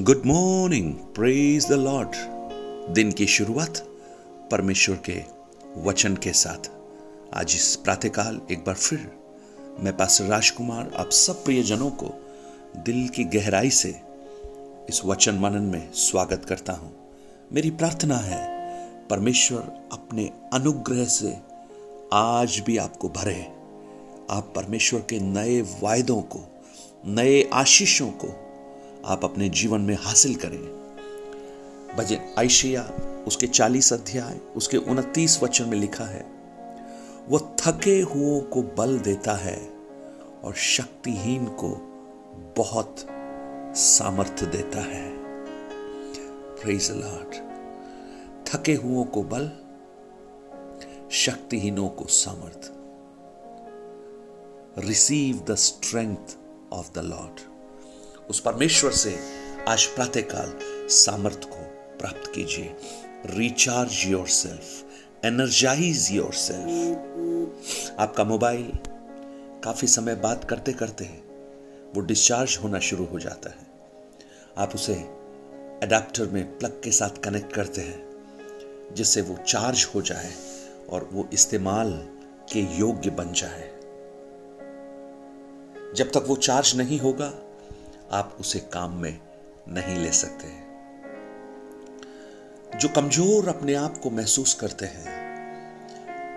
Good morning praise the lord दिन की शुरुआत परमेश्वर के वचन के साथ। आज इस प्रातःकाल एक बार फिर मैं पास राजकुमार, आप सब प्रियजनों को दिल की गहराई से इस वचन मनन में स्वागत करता हूँ। मेरी प्रार्थना है, परमेश्वर अपने अनुग्रह से आज भी आपको भरे। आप परमेश्वर के नए वायदों को, नए आशीषों को आप अपने जीवन में हासिल करें। भजन आयशिया उसके चालीस अध्याय, उसके उनतीस वचन में लिखा है, वो थके हुओं को बल देता है और शक्तिहीन को बहुत सामर्थ्य देता है। थके हुओं को बल, शक्तिहीनों को सामर्थ्य. Receive the strength of the lord उस परमेश्वर से आज प्रातःकाल सामर्थ्य को प्राप्त कीजिए। Recharge yourself energize yourself आपका मोबाइल काफ़ी समय बात करते करते वो डिस्चार्ज होना शुरू हो जाता है। आप उसे अडेप्टर में प्लग के साथ कनेक्ट करते हैं, जिससे वो चार्ज हो जाए और वो इस्तेमाल के योग्य बन जाए। जब तक वो चार्ज नहीं होगा आप उसे काम में नहीं ले सकते। जो कमज़ोर अपने आप को महसूस करते हैं,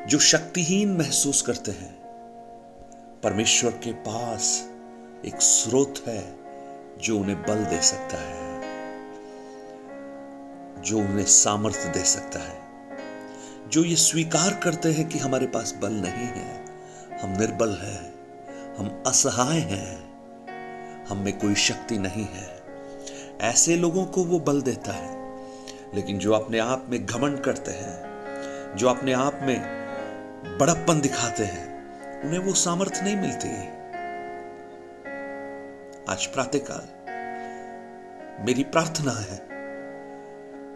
जो शक्तिहीन महसूस करते हैं, परमेश्वर के पास एक स्रोत है जो उन्हें बल दे सकता है, जो उन्हें सामर्थ्य दे सकता है, जो ये स्वीकार करते हैं कि हमारे पास बल नहीं है। हम निर्बल हैं, हम असहाय हैं। हम में कोई शक्ति नहीं है। ऐसे लोगों को वो बल देता है, लेकिन जो अपने आप में घमंड करते हैं, जो अपने आप में बड़प्पन दिखाते हैं, उन्हें वो सामर्थ्य नहीं मिलती। आज प्रातःकाल, मेरी प्रार्थना है,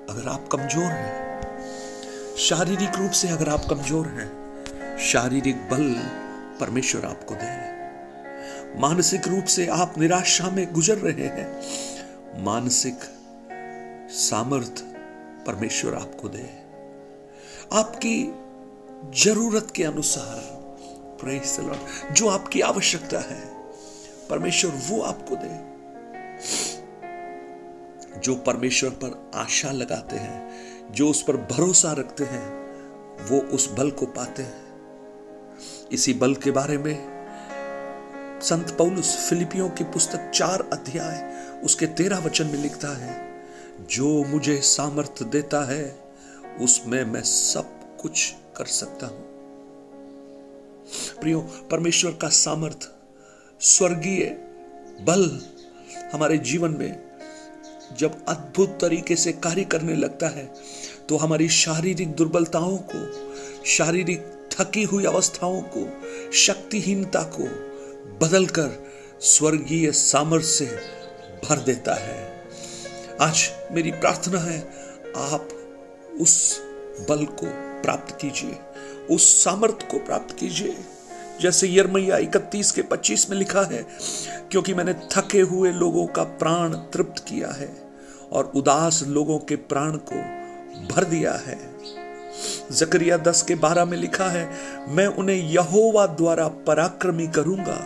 अगर आप कमज़ोर हैं, शारीरिक रूप से अगर आप कमज़ोर हैं, शारीरिक बल परमेश्वर आपको दे। मानसिक रूप से आप निराशा में गुजर रहे हैं। मानसिक सामर्थ परमेश्वर आपको दे। आपकी ज़रूरत के अनुसार जो आपकी आवश्यकता है, परमेश्वर वो आपको दे। जो परमेश्वर पर आशा लगाते हैं, जो उस पर भरोसा रखते हैं, वो उस बल को पाते हैं। इसी बल के बारे में संत पौलुस फिलिपियों की पुस्तक चार अध्याय, उसके तेरह वचन में लिखता है, जो मुझे सामर्थ्य देता है, उसमें मैं सब कुछ कर सकता हूँ। प्रियो, परमेश्वर का सामर्थ्य स्वर्गीय बल हमारे जीवन में जब अद्भुत तरीके से कार्य करने लगता है तो हमारी शारीरिक दुर्बलताओं को, शारीरिक थकी हुई अवस्थाओं को, शक्तिहीनता को बदलकर स्वर्गीय सामर्थ्य से भर देता है। आज मेरी प्रार्थना है, आप उस बल को प्राप्त कीजिए, उस सामर्थ्य को प्राप्त कीजिए। जैसे यरमैया इकतीस के पच्चीस में लिखा है, क्योंकि मैंने थके हुए लोगों का प्राण तृप्त किया है और उदास लोगों के प्राण को भर दिया है। जकरिया दस के बारह में लिखा है, मैं उन्हें यहोवा द्वारा पराक्रमी करूँगा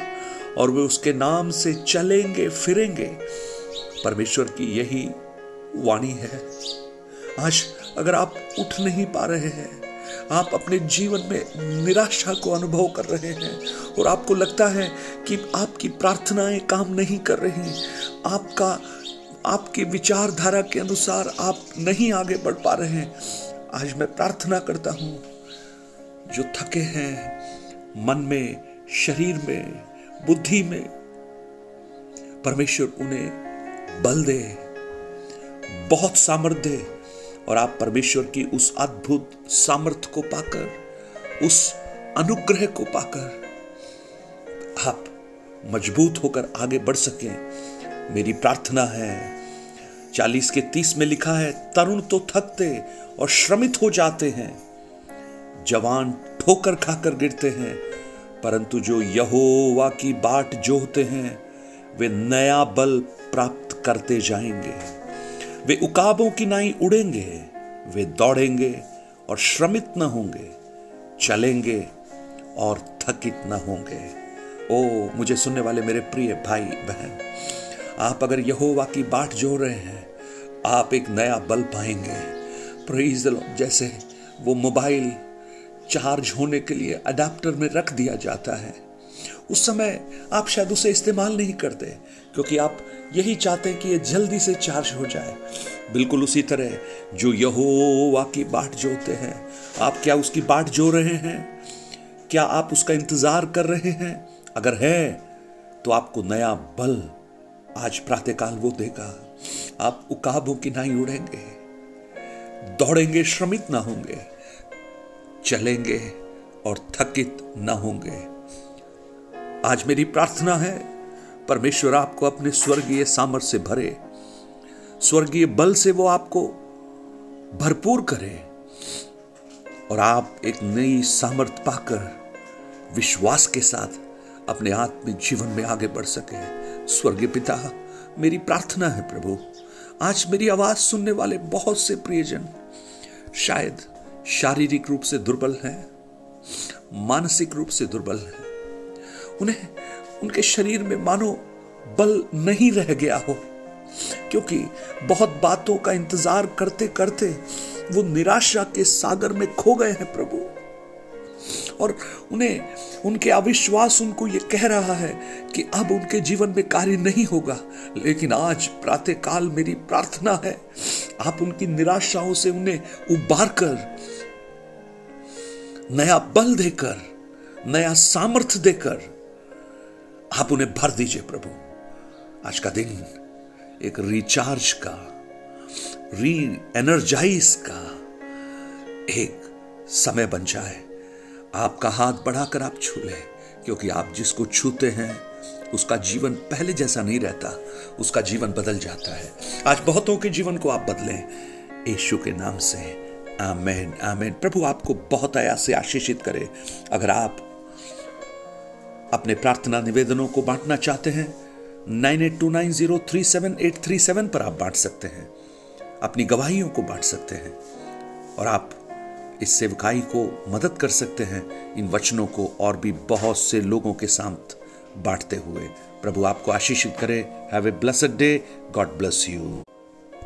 और वे उसके नाम से चलेंगे, फिरेंगे। परमेश्वर की यही वाणी है। आज अगर आप उठ नहीं पा रहे हैं, आप अपने जीवन में निराशा को अनुभव कर रहे हैं और आपको लगता है कि आपकी प्रार्थनाएँ काम नहीं कर रही, आपका, आपके विचारधारा के अनुसार आप नहीं आगे बढ़ पा रहे हैं, आज मैं प्रार्थना करता हूँ, जो थके हैं, मन में, शरीर में बुद्धि में परमेश्वर उन्हें बल दे, बहुत सामर्थ्य दे, और आप परमेश्वर की उस अद्भुत सामर्थ्य को पाकर, उस अनुग्रह को पाकर आप मज़बूत होकर आगे बढ़ सकें। मेरी प्रार्थना है, चालीस के तीस में लिखा है, तरुण तो थकते और श्रमित हो जाते हैं, जवान ठोकर खाकर गिरते हैं परंतु जो यहोवा की बाट जोहते हैं, वे नया बल प्राप्त करते जाएँगे। वे उकाबों की नाई उड़ेंगे, वे दौड़ेंगे और श्रमित न होंगे, चलेंगे और थकित न होंगे। ओ, मुझे सुनने वाले मेरे प्रिय भाई बहन, आप अगर यहोवा की बाट जो रहे हैं, आप एक नया बल पाएँगे। प्रेज जैसे वो मोबाइल चार्ज होने के लिए अडाप्टर में रख दिया जाता है। उस समय आप शायद उसे इस्तेमाल नहीं करते, क्योंकि आप यही चाहते हैं कि ये जल्दी से चार्ज हो जाए। बिल्कुल उसी तरह जो यहोवा की बाट जोते हैं, आप क्या उसकी बाट जो रहे हैं? क्या आप उसका इंतज़ार कर रहे हैं? अगर है तो आपको नया बल आज प्रातःकाल वो देगा। आप उकाबों की नाई उड़ेंगे, दौड़ेंगे, श्रमित ना होंगे। चलेंगे और थकित ना होंगे। आज मेरी प्रार्थना है, परमेश्वर आपको अपने स्वर्गीय सामर्थ्य से भरे, स्वर्गीय बल से वो आपको भरपूर करे और आप एक नई सामर्थ पाकर विश्वास के साथ अपने आत्मिक जीवन में आगे बढ़ सके। स्वर्गीय पिता, मेरी प्रार्थना है प्रभु, आज मेरी आवाज़ सुनने वाले बहुत से प्रियजन, शायद शारीरिक रूप से दुर्बल हैं, मानसिक रूप से दुर्बल हैं। उन्हें, उनके शरीर में मानो बल नहीं रह गया हो, क्योंकि बहुत बातों का इंतज़ार करते करते वो निराशा के सागर में खो गए हैं प्रभु। और उन्हें, उनके अविश्वास उनको ये कह रहा है कि अब उनके जीवन में कार्य नहीं होगा। लेकिन आज प्रातः काल मेरी प्रार्थना है, आप उनकी निराशाओं से उन्हें उबार कर नया बल देकर, नया सामर्थ्य देकर, आप उन्हें भर दीजिए प्रभु। आज का दिन एक रिचार्ज का री एनर्जाइज का एक समय बन जाए। आपका हाथ बढ़ाकर आप छू ले, क्योंकि आप जिसको छूते हैं, उसका जीवन पहले जैसा नहीं रहता, उसका जीवन बदल जाता है। आज बहुतों के जीवन को आप बदलें। यीशु के नाम से। आमेन आमेन। प्रभु आपको बहुत आया से आशीषित करे। अगर आप अपने प्रार्थना निवेदनों को बांटना चाहते हैं, nine eight two nine zero three seven eight three seven पर आप बांट सकते हैं। अपनी गवाहियों को बांट सकते हैं। और आप इस सेवकाई को मदद कर सकते हैं। इन वचनों को और भी बहुत से लोगों के साथ बांटते हुए। प्रभु आपको आशीषित करे। Have a blessed day god bless you